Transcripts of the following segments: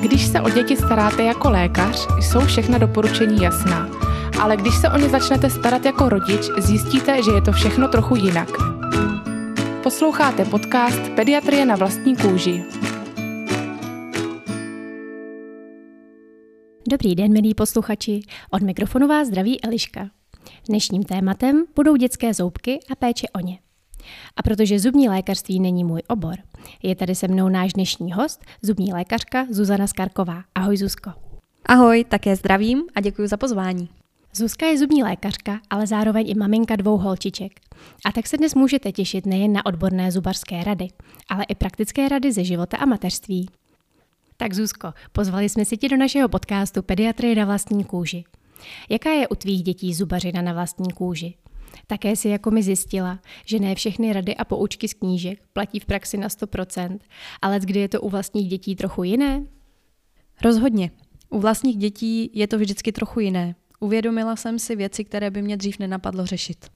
Když se o děti staráte jako lékař, jsou všechna doporučení jasná. Ale když se o ně začnete starat jako rodič, zjistíte, že je to všechno trochu jinak. Posloucháte podcast Pediatrie na vlastní kůži. Dobrý den, milí posluchači. Od mikrofonu vás zdraví Eliška. Dnešním tématem budou dětské zoubky a péče o ně. A protože zubní lékařství není můj obor, je tady se mnou náš dnešní host, zubní lékařka Zuzana Skarková. Ahoj Zuzko. Ahoj, také zdravím a děkuji za pozvání. Zuzka je zubní lékařka, ale zároveň i maminka dvou holčiček. A tak se dnes můžete těšit nejen na odborné zubarské rady, ale i praktické rady ze života a mateřství. Tak Zuzko, pozvali jsme si tě do našeho podcastu Pediatrie na vlastní kůži. Jaká je u tvých dětí zubařina na vlastní kůži? Také si jako mi zjistila, že ne všechny rady a poučky z knížek platí v praxi na 100%, ale kdy je to u vlastních dětí trochu jiné? Rozhodně. U vlastních dětí je to vždycky trochu jiné. Uvědomila jsem si věci, které by mě dřív nenapadlo řešit.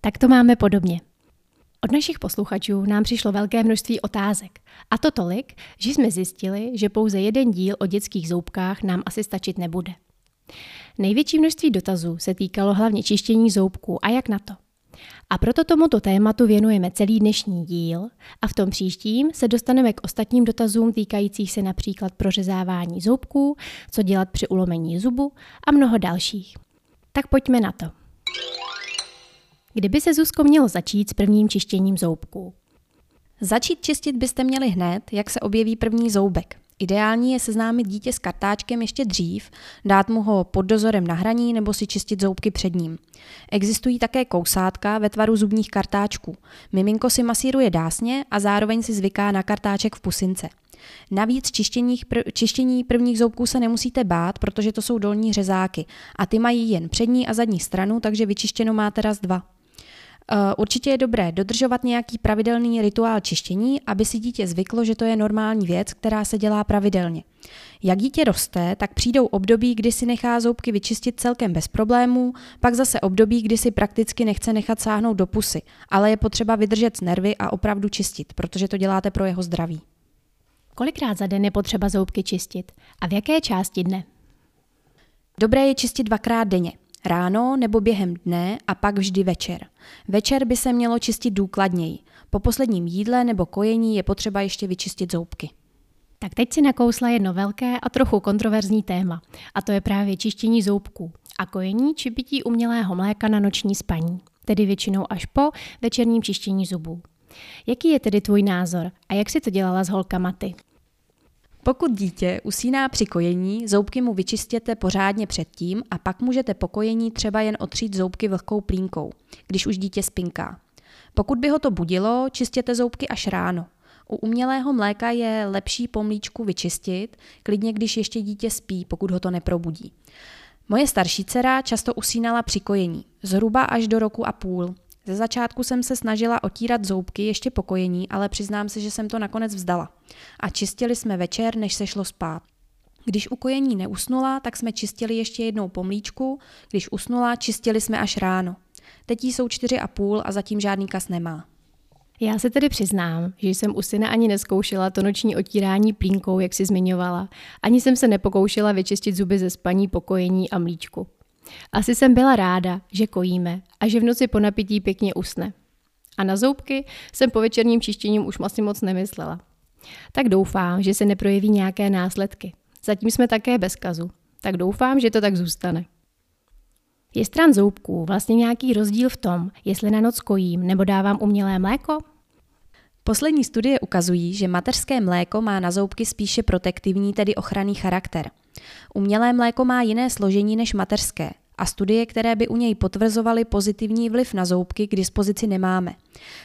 Tak to máme podobně. Od našich posluchačů nám přišlo velké množství otázek. A to tolik, že jsme zjistili, že pouze jeden díl o dětských zoubkách nám asi stačit nebude. Největší množství dotazů se týkalo hlavně čištění zoubků a jak na to. A proto tomuto tématu věnujeme celý dnešní díl a v tom příštím se dostaneme k ostatním dotazům týkajících se například prořezávání zoubků, co dělat při ulomení zubu a mnoho dalších. Tak pojďme na to. Kdyby se Zuzko mělo začít s prvním čištěním zoubků? Začít čistit byste měli hned, jak se objeví první zoubek. Ideální je seznámit dítě s kartáčkem ještě dřív, dát mu ho pod dozorem na hraní nebo si čistit zoubky před ním. Existují také kousátka ve tvaru zubních kartáčků. Miminko si masíruje dásně a zároveň si zvyká na kartáček v pusince. Navíc čištění, čištění prvních zoubků se nemusíte bát, protože to jsou dolní řezáky a ty mají jen přední a zadní stranu, takže vyčištěno máte raz dva. Eh, určitě je dobré dodržovat nějaký pravidelný rituál čištění, aby si dítě zvyklo, že to je normální věc, která se dělá pravidelně. Jak dítě roste, tak přijdou období, kdy si nechá zoubky vyčistit celkem bez problémů, pak zase období, kdy si prakticky nechce nechat sáhnout do pusy, ale je potřeba vydržet s nervy a opravdu čistit, protože to děláte pro jeho zdraví. Kolikrát za den je potřeba zoubky čistit a v jaké části dne? Dobré je čistit dvakrát denně. Ráno nebo během dne a pak vždy večer. Večer by se mělo čistit důkladněji. Po posledním jídle nebo kojení je potřeba ještě vyčistit zoubky. Tak teď si nakousla jedno velké a trochu kontroverzní téma, a to je právě čištění zoubků a kojení či pití umělého mléka na noční spaní, tedy většinou až po večerním čištění zubů. Jaký je tedy tvůj názor a jak si to dělala s holkama ty? Pokud dítě usíná při kojení, zoubky mu vyčistěte pořádně předtím a pak můžete po kojení třeba jen otřít zoubky vlhkou plínkou, když už dítě spinká. Pokud by ho to budilo, čistěte zoubky až ráno. U umělého mléka je lepší pomlíčku vyčistit, klidně když ještě dítě spí, pokud ho to neprobudí. Moje starší dcera často usínala při kojení, zhruba až do roku a půl. Ze začátku jsem se snažila otírat zoubky ještě pokojení, ale přiznám se, že jsem to nakonec vzdala. A čistili jsme večer, než se šlo spát. Když ukojení neusnula, tak jsme čistili ještě jednou pomlíčku, když usnula, čistili jsme až ráno. Teď jí jsou čtyři a půl a zatím žádný kas nemá. Já se tedy přiznám, že jsem u syna ani neskoušela to noční otírání plínkou, jak si zmiňovala. Ani jsem se nepokoušela vyčistit zuby ze spaní, pokojení a mlíčku. Asi jsem byla ráda, že kojíme a že v noci po napití pěkně usne. A na zoubky jsem po večerním čištěním už asi moc nemyslela. Tak doufám, že se neprojeví nějaké následky. Zatím jsme také bez kazu, tak doufám, že to tak zůstane. Je stran zoubků vlastně nějaký rozdíl v tom, jestli na noc kojím nebo dávám umělé mléko? Poslední studie ukazují, že mateřské mléko má na zoubky spíše protektivní, tedy ochranný charakter. Umělé mléko má jiné složení než mateřské a studie, které by u něj potvrzovaly pozitivní vliv na zoubky, k dispozici nemáme.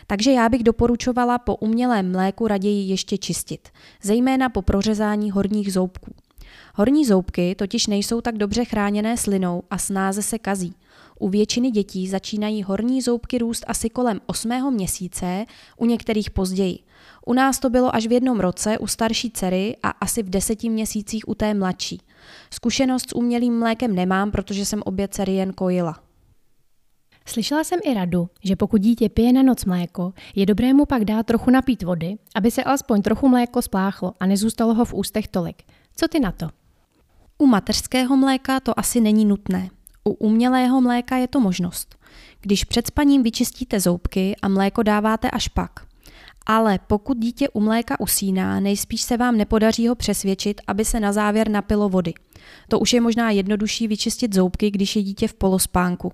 Takže já bych doporučovala po umělém mléku raději ještě čistit, zejména po prořezání horních zoubků. Horní zoubky totiž nejsou tak dobře chráněné slinou a snáze se kazí. U většiny dětí začínají horní zoubky růst asi kolem 8. měsíce, u některých později. U nás to bylo až v jednom roce u starší dcery a asi v deseti měsících u té mladší. Zkušenost s umělým mlékem nemám, protože jsem obě dcery jen kojila. Slyšela jsem i radu, že pokud dítě pije na noc mléko, je dobré mu pak dát trochu napít vody, aby se alespoň trochu mléko spláchlo a nezůstalo ho v ústech tolik. Co ty na to? U mateřského mléka to asi není nutné. U umělého mléka je to možnost. Když před spaním vyčistíte zoubky a mléko dáváte až pak. Ale pokud dítě u mléka usíná, nejspíš se vám nepodaří ho přesvědčit, aby se na závěr napilo vody. To už je možná jednodušší vyčistit zoubky, když je dítě v polospánku.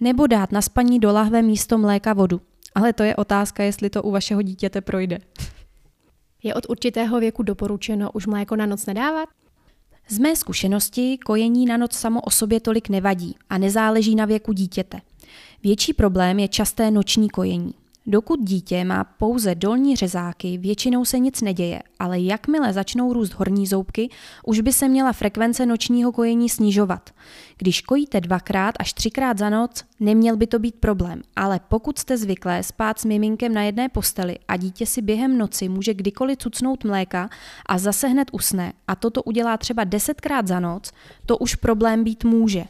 Nebo dát na spaní do lahve místo mléka vodu. Ale to je otázka, jestli to u vašeho dítěte projde. Je od určitého věku doporučeno už mléko na noc nedávat? Z mé zkušenosti kojení na noc samo o sobě tolik nevadí a nezáleží na věku dítěte. Větší problém je časté noční kojení. Dokud dítě má pouze dolní řezáky, většinou se nic neděje, ale jakmile začnou růst horní zoubky, už by se měla frekvence nočního kojení snižovat. Když kojíte dvakrát až třikrát za noc, neměl by to být problém, ale pokud jste zvyklé spát s miminkem na jedné posteli a dítě si během noci může kdykoliv cucnout mléka a zase hned usne a toto udělá třeba desetkrát za noc, to už problém být může.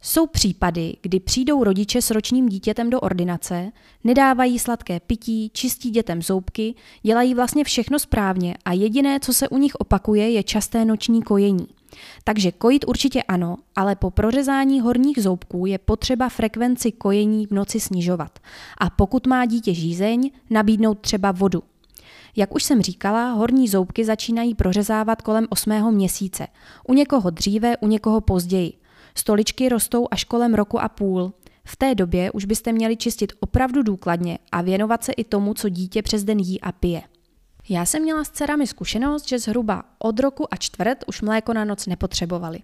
Jsou případy, kdy přijdou rodiče s ročním dítětem do ordinace, nedávají sladké pití, čistí dětem zoubky, dělají vlastně všechno správně a jediné, co se u nich opakuje, je časté noční kojení. Takže kojit určitě ano, ale po prořezání horních zoubků je potřeba frekvenci kojení v noci snižovat. A pokud má dítě žízeň, nabídnout třeba vodu. Jak už jsem říkala, horní zoubky začínají prořezávat kolem 8. měsíce. U někoho dříve, u někoho později. Stoličky rostou až kolem roku a půl. V té době už byste měli čistit opravdu důkladně a věnovat se i tomu, co dítě přes den jí a pije. Já jsem měla s dcerami zkušenost, že zhruba od roku a čtvrt už mléko na noc nepotřebovali.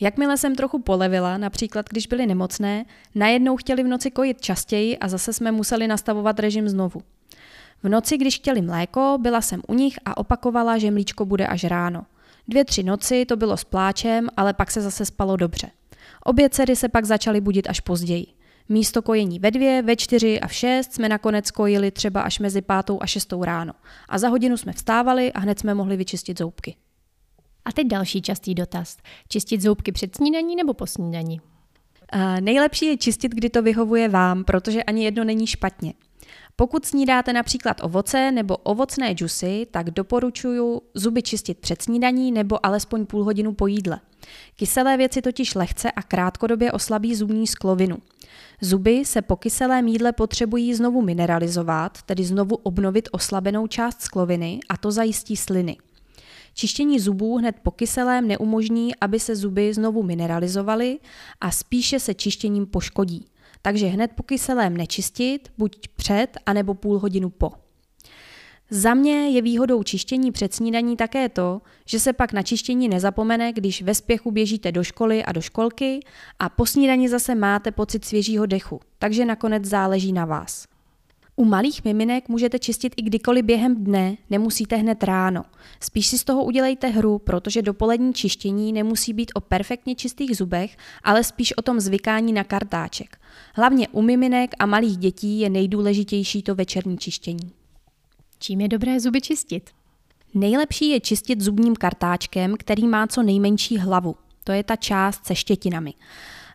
Jakmile jsem trochu polevila, například když byly nemocné, najednou chtěli v noci kojit častěji a zase jsme museli nastavovat režim znovu. V noci, když chtěli mléko, byla jsem u nich a opakovala, že mlíčko bude až ráno. Dvě, tři noci to bylo s pláčem, ale pak se zase spalo dobře. Obě dcery se pak začaly budit až později. Místo kojení ve dvě, ve čtyři a v šest jsme nakonec kojili třeba až mezi pátou a šestou ráno. A za hodinu jsme vstávali a hned jsme mohli vyčistit zoubky. A teď další častý dotaz. Čistit zoubky před snídaní nebo po snídaní? Uh, nejlepší je čistit, kdy to vyhovuje vám, protože ani jedno není špatně. Pokud snídáte například ovoce nebo ovocné džusy, tak doporučuji zuby čistit před snídaní nebo alespoň půl hodinu po jídle. Kyselé věci totiž lehce a krátkodobě oslabí zubní sklovinu. Zuby se po kyselém jídle potřebují znovu mineralizovat, tedy znovu obnovit oslabenou část skloviny a to zajistí sliny. Čištění zubů hned po kyselém neumožní, aby se zuby znovu mineralizovaly a spíše se čištěním poškodí. Takže hned po kyselém nečistit, buď před, anebo půl hodinu po. Za mě je výhodou čištění před snídaní také to, že se pak na čištění nezapomene, když ve spěchu běžíte do školy a do školky a po snídani zase máte pocit svěžího dechu, takže nakonec záleží na vás. U malých miminek můžete čistit i kdykoliv během dne, nemusíte hned ráno. Spíš si z toho udělejte hru, protože dopolední čištění nemusí být o perfektně čistých zubech, ale spíš o tom zvykání na kartáček. Hlavně u miminek a malých dětí je nejdůležitější to večerní čištění. Čím je dobré zuby čistit? Nejlepší je čistit zubním kartáčkem, který má co nejmenší hlavu. To je ta část se štětinami.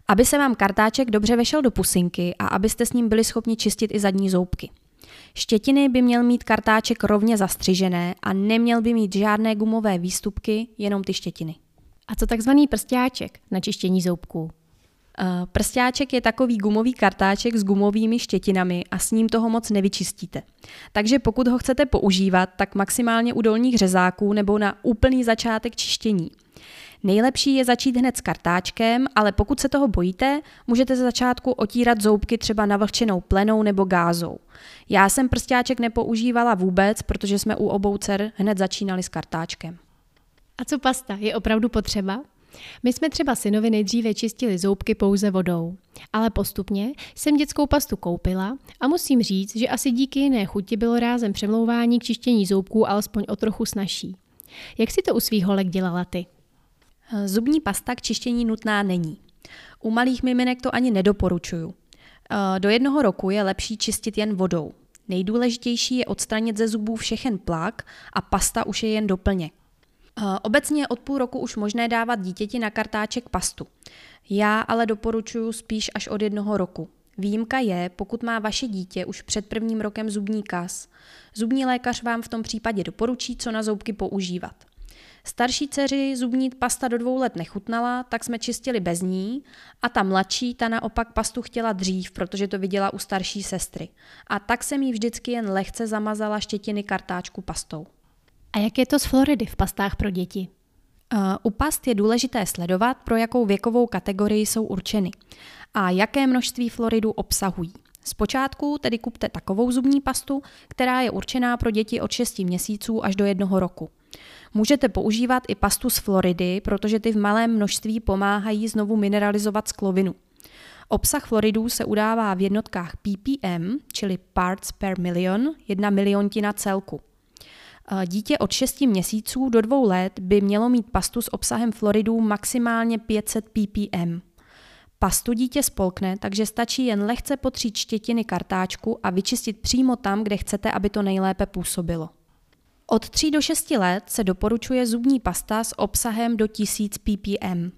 Aby se vám kartáček dobře vešel do pusinky a abyste s ním byli schopni čistit i zadní zoubky. Štětiny by měl mít kartáček rovně zastřižené a neměl by mít žádné gumové výstupky, jenom ty štětiny. A co takzvaný prstáček na čištění zoubků? Eh, prstáček je takový gumový kartáček s gumovými štětinami a s ním toho moc nevyčistíte. Takže pokud ho chcete používat, tak maximálně u dolních řezáků nebo na úplný začátek čištění. Nejlepší je začít hned s kartáčkem, ale pokud se toho bojíte, můžete za začátku otírat zoubky třeba navlhčenou plenou nebo gázou. Já jsem prstáček nepoužívala vůbec, protože jsme u obou dcer hned začínali s kartáčkem. A co pasta? Je opravdu potřeba? My jsme třeba synovi nejdříve čistili zoubky pouze vodou, ale postupně jsem dětskou pastu koupila a musím říct, že asi díky jiné chuti bylo rázem přemlouvání k čištění zoubků alespoň o trochu snažší. Jak si to u svých holek dělala ty? Zubní pasta k čištění nutná není. U malých miminek to ani nedoporučuju. Eh, do jednoho roku je lepší čistit jen vodou. Nejdůležitější je odstranit ze zubů všechen plak a pasta už je jen doplněk. Eh, obecně je od půl roku už možné dávat dítěti na kartáček pastu. Já ale doporučuji spíš až od jednoho roku. Výjimka je, pokud má vaše dítě už před prvním rokem zubní kas. Zubní lékař vám v tom případě doporučí, co na zoubky používat. Starší dceři zubní pasta do dvou let nechutnala, tak jsme čistili bez ní a ta mladší, ta naopak pastu chtěla dřív, protože to viděla u starší sestry. A tak jsem jí vždycky jen lehce zamazala štětiny kartáčku pastou. A jak je to z Floridy v pastách pro děti? Uh, u past je důležité sledovat, pro jakou věkovou kategorii jsou určeny a jaké množství Floridu obsahují. Zpočátku tedy kupte takovou zubní pastu, která je určená pro děti od 6 měsíců až do jednoho roku. Můžete používat i pastu z Floridy, protože ty v malém množství pomáhají znovu mineralizovat sklovinu. Obsah fluoridů se udává v jednotkách ppm, čili parts per million, jedna miliontina celku. Dítě od 6 měsíců do 2 let by mělo mít pastu s obsahem fluoridů maximálně 500 ppm. Pastu dítě spolkne, takže stačí jen lehce potřít štětiny kartáčku a vyčistit přímo tam, kde chcete, aby to nejlépe působilo. Od 3 do 6 let se doporučuje zubní pasta s obsahem do 1000 ppm.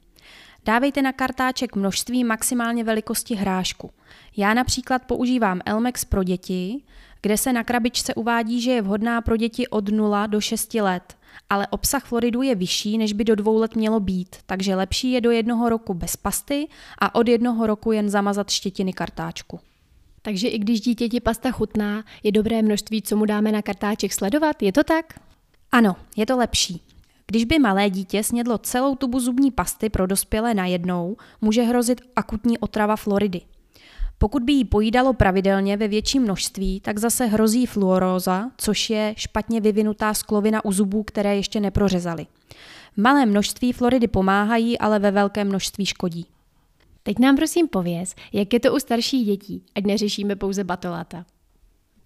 Dávejte na kartáček množství maximálně velikosti hrášku. Já například používám Elmex pro děti, kde se na krabičce uvádí, že je vhodná pro děti od 0 do 6 let, ale obsah floridu je vyšší, než by do dvou let mělo být, takže lepší je do jednoho roku bez pasty a od jednoho roku jen zamazat štětiny kartáčku. Takže i když dítěti pasta chutná, je dobré množství, co mu dáme na kartáček sledovat, je to tak? Ano, je to lepší. Když by malé dítě snědlo celou tubu zubní pasty pro dospělé najednou, může hrozit akutní otrava floridy. Pokud by ji pojídalo pravidelně ve větším množství, tak zase hrozí fluoróza, což je špatně vyvinutá sklovina u zubů, které ještě neprořezaly. V malém množství floridy pomáhají, ale ve velkém množství škodí. Teď nám prosím pověz, jak je to u starších dětí, ať neřešíme pouze batoláta.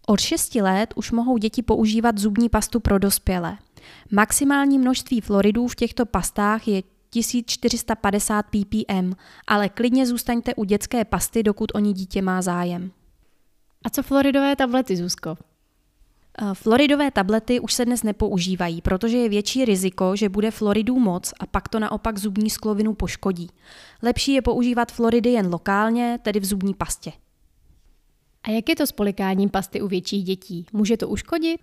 Od 6 let už mohou děti používat zubní pastu pro dospělé. Maximální množství floridů v těchto pastách je 1450 ppm, ale klidně zůstaňte u dětské pasty, dokud o ní dítě má zájem. A co floridové tablety, Zuzko? Eh, floridové tablety už se dnes nepoužívají, protože je větší riziko, že bude floridů moc a pak to naopak zubní sklovinu poškodí. Lepší je používat floridy jen lokálně, tedy v zubní pastě. A jak je to s polikáním pasty u větších dětí? Může to uškodit?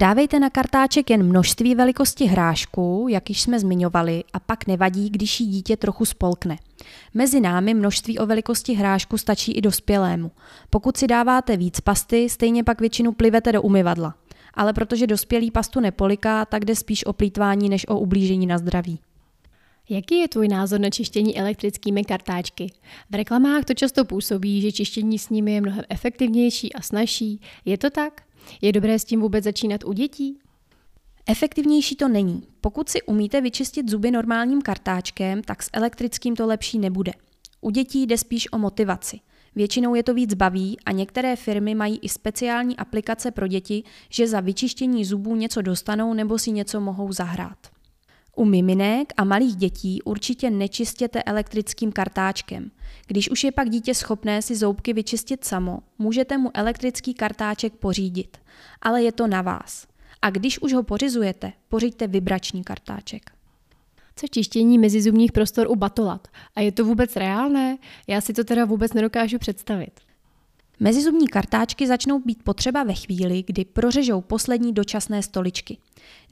Dávejte na kartáček jen množství velikosti hrášku, jak již jsme zmiňovali, a pak nevadí, když ji dítě trochu spolkne. Mezi námi množství o velikosti hrášku stačí i dospělému. Pokud si dáváte víc pasty, stejně pak většinu plivete do umyvadla. Ale protože dospělý pastu nepoliká, tak jde spíš o plítvání než o ublížení na zdraví. Jaký je tvůj názor na čištění elektrickými kartáčky? V reklamách to často působí, že čištění s nimi je mnohem efektivnější a snažší. Je to tak? Je dobré s tím vůbec začínat u dětí? Efektivnější to není. Pokud si umíte vyčistit zuby normálním kartáčkem, tak s elektrickým to lepší nebude. U dětí jde spíš o motivaci. Většinou je to víc baví a některé firmy mají i speciální aplikace pro děti, že za vyčištění zubů něco dostanou nebo si něco mohou zahrát. U miminek a malých dětí určitě nečistěte elektrickým kartáčkem. Když už je pak dítě schopné si zoubky vyčistit samo, můžete mu elektrický kartáček pořídit. Ale je to na vás. A když už ho pořizujete, pořiďte vibrační kartáček. Co čištění mezizubních prostor u batolat? A je to vůbec reálné? Já si to teda vůbec nedokážu představit. Mezizubní kartáčky začnou být potřeba ve chvíli, kdy prořežou poslední dočasné stoličky.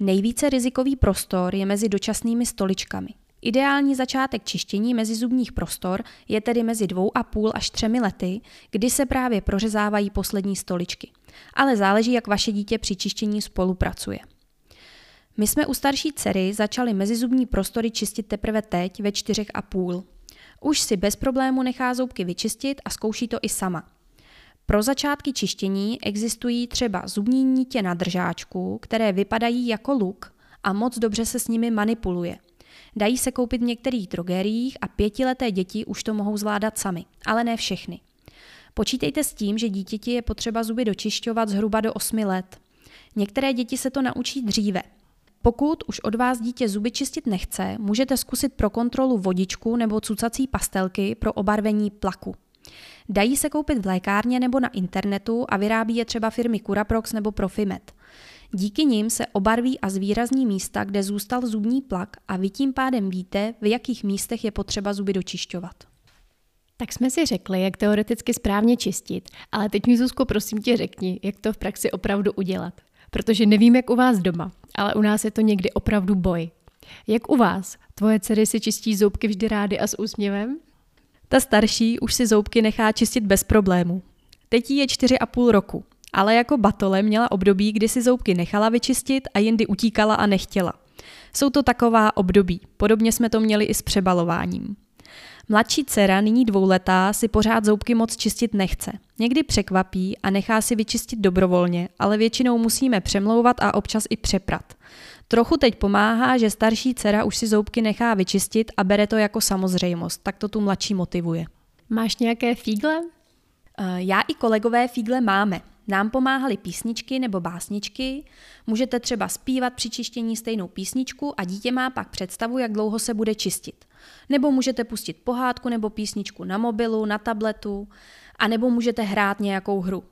Nejvíce rizikový prostor je mezi dočasnými stoličkami. Ideální začátek čištění mezizubních prostor je tedy mezi dvou a půl až třemi lety, kdy se právě prořezávají poslední stoličky. Ale záleží, jak vaše dítě při čištění spolupracuje. My jsme u starší dcery začali mezizubní prostory čistit teprve teď ve čtyřech a půl. Už si bez problému nechá zoubky vyčistit a zkouší to i sama. Pro začátky čištění existují třeba zubní nítě na držáčku, které vypadají jako luk a moc dobře se s nimi manipuluje. Dají se koupit v některých drogériích a pětileté děti už to mohou zvládat sami, ale ne všechny. Počítejte s tím, že dítěti je potřeba zuby dočišťovat zhruba do 8 let. Některé děti se to naučí dříve. Pokud už od vás dítě zuby čistit nechce, můžete zkusit pro kontrolu vodičku nebo cucací pastelky pro obarvení plaku. Dají se koupit v lékárně nebo na internetu a vyrábí je třeba firmy Curaprox nebo Profimet. Díky nim se obarví a zvýrazní místa, kde zůstal zubní plak a vy tím pádem víte, v jakých místech je potřeba zuby dočišťovat. Tak jsme si řekli, jak teoreticky správně čistit, ale teď mi Zuzko prosím tě řekni, jak to v praxi opravdu udělat. Protože nevím, jak u vás doma, ale u nás je to někdy opravdu boj. Jak u vás? Tvoje dcery si čistí zoubky vždy rády a s úsměvem? Ta starší už si zoubky nechá čistit bez problému. Teď jí je čtyři a půl roku, ale jako batole měla období, kdy si zoubky nechala vyčistit a jindy utíkala a nechtěla. Jsou to taková období, podobně jsme to měli i s přebalováním. Mladší dcera, nyní dvouletá, si pořád zoubky moc čistit nechce. Někdy překvapí a nechá si vyčistit dobrovolně, ale většinou musíme přemlouvat a občas i přeprat. Trochu teď pomáhá, že starší dcera už si zoubky nechá vyčistit a bere to jako samozřejmost, tak to tu mladší motivuje. Máš nějaké fígle? Eh, já i kolegové fígle máme. Nám pomáhaly písničky nebo básničky. Můžete třeba zpívat při čištění stejnou písničku a dítě má pak představu, jak dlouho se bude čistit. Nebo můžete pustit pohádku nebo písničku na mobilu, na tabletu, a nebo můžete hrát nějakou hru.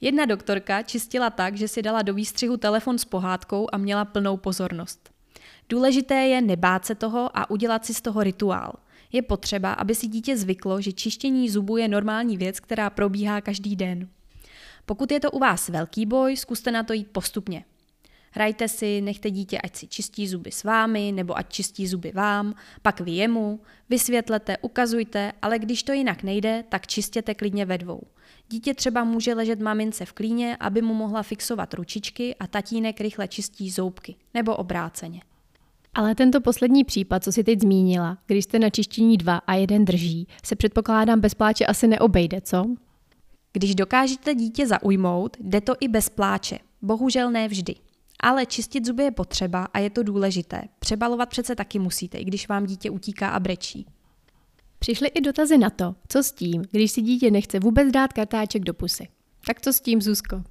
Jedna doktorka čistila tak, že si dala do výstřihu telefon s pohádkou a měla plnou pozornost. Důležité je nebát se toho a udělat si z toho rituál. Je potřeba, aby si dítě zvyklo, že čištění zubů je normální věc, která probíhá každý den. Pokud je to u vás velký boj, zkuste na to jít postupně. Hrajte si, nechte dítě, ať si čistí zuby s vámi, nebo ať čistí zuby vám, pak vy jemu, vysvětlete, ukazujte, ale když to jinak nejde, tak čistěte klidně ve dvou. Dítě třeba může ležet mamince v klíně, aby mu mohla fixovat ručičky a tatínek rychle čistí zoubky, nebo obráceně. Ale tento poslední případ, co si teď zmínila, když jste na čištění dva a jeden drží, se předpokládám bez pláče asi neobejde, co? Když dokážete dítě zaujmout, jde to i bez pláče. Bohužel ne vždy. Ale čistit zuby je potřeba a je to důležité. Přebalovat přece taky musíte, i když vám dítě utíká a brečí. Přišly i dotazy na to, co s tím, když si dítě nechce vůbec dát kartáček do pusy. Tak co s tím, Zuzko?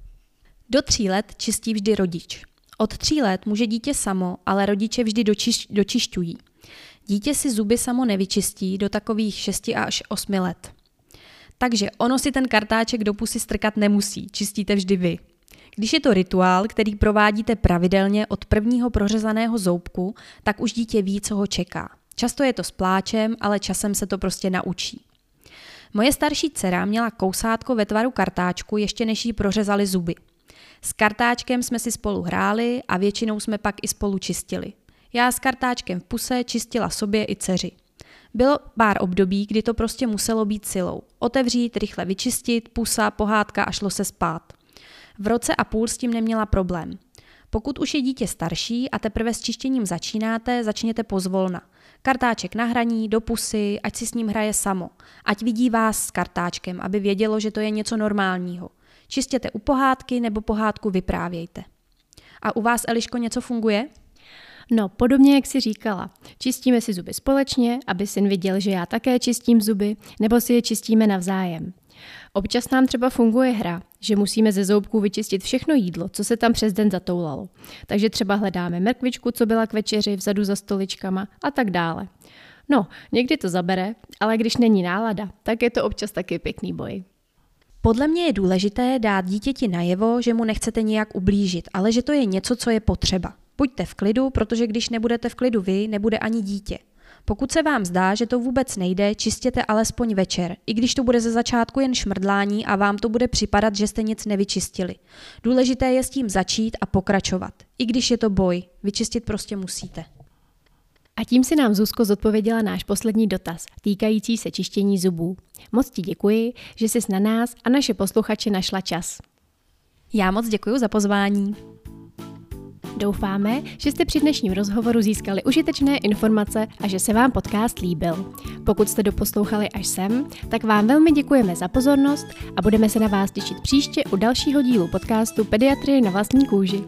Do tří let čistí vždy rodič. Od tří let může dítě samo, ale rodiče vždy dočiš, dočišťují. Dítě si zuby samo nevyčistí do takových 6 až 8 let. Takže ono si ten kartáček do pusy strkat nemusí, čistíte vždy vy. Když je to rituál, který provádíte pravidelně od prvního prořezaného zoubku, tak už dítě ví, co ho čeká. Často je to s pláčem, ale časem se to prostě naučí. Moje starší dcera měla kousátko ve tvaru kartáčku, ještě než jí prořezali zuby. S kartáčkem jsme si spolu hráli a většinou jsme pak i spolu čistili. Já s kartáčkem v puse čistila sobě i dceři. Bylo pár období, kdy to prostě muselo být silou. Otevřít, rychle vyčistit, pusa, pohádka a šlo se spát. V roce a půl s tím neměla problém. Pokud už je dítě starší a teprve s čištěním začínáte, začněte pozvolna. Kartáček na hraní, do pusy, ať si s ním hraje samo. Ať vidí vás s kartáčkem, aby vědělo, že to je něco normálního. Čistěte u pohádky nebo pohádku vyprávějte. A u vás, Eliško, něco funguje? No, podobně jak si říkala. Čistíme si zuby společně, aby syn viděl, že já také čistím zuby, nebo si je čistíme navzájem. Občas nám třeba funguje hra, že musíme ze zoubků vyčistit všechno jídlo, co se tam přes den zatoulalo. Takže třeba hledáme mrkvičku, co byla k večeři, vzadu za stoličkama a tak dále. No, někdy to zabere, ale když není nálada, tak je to občas taky pěkný boj. Podle mě je důležité dát dítěti najevo, že mu nechcete nějak ublížit, ale že to je něco, co je potřeba. Buďte v klidu, protože když nebudete v klidu vy, nebude ani dítě. Pokud se vám zdá, že to vůbec nejde, čistěte alespoň večer, i když to bude ze začátku jen šmrdlání a vám to bude připadat, že jste nic nevyčistili. Důležité je s tím začít a pokračovat. I když je to boj, vyčistit prostě musíte. A tím si nám Zuzko zodpověděla náš poslední dotaz, týkající se čištění zubů. Moc ti děkuji, že jsi na nás a naše posluchače našla čas. Já moc děkuji za pozvání. Doufáme, že jste při dnešním rozhovoru získali užitečné informace a že se vám podcast líbil. Pokud jste doposlouchali až sem, tak vám velmi děkujeme za pozornost a budeme se na vás těšit příště u dalšího dílu podcastu Pediatrie na vlastní kůži.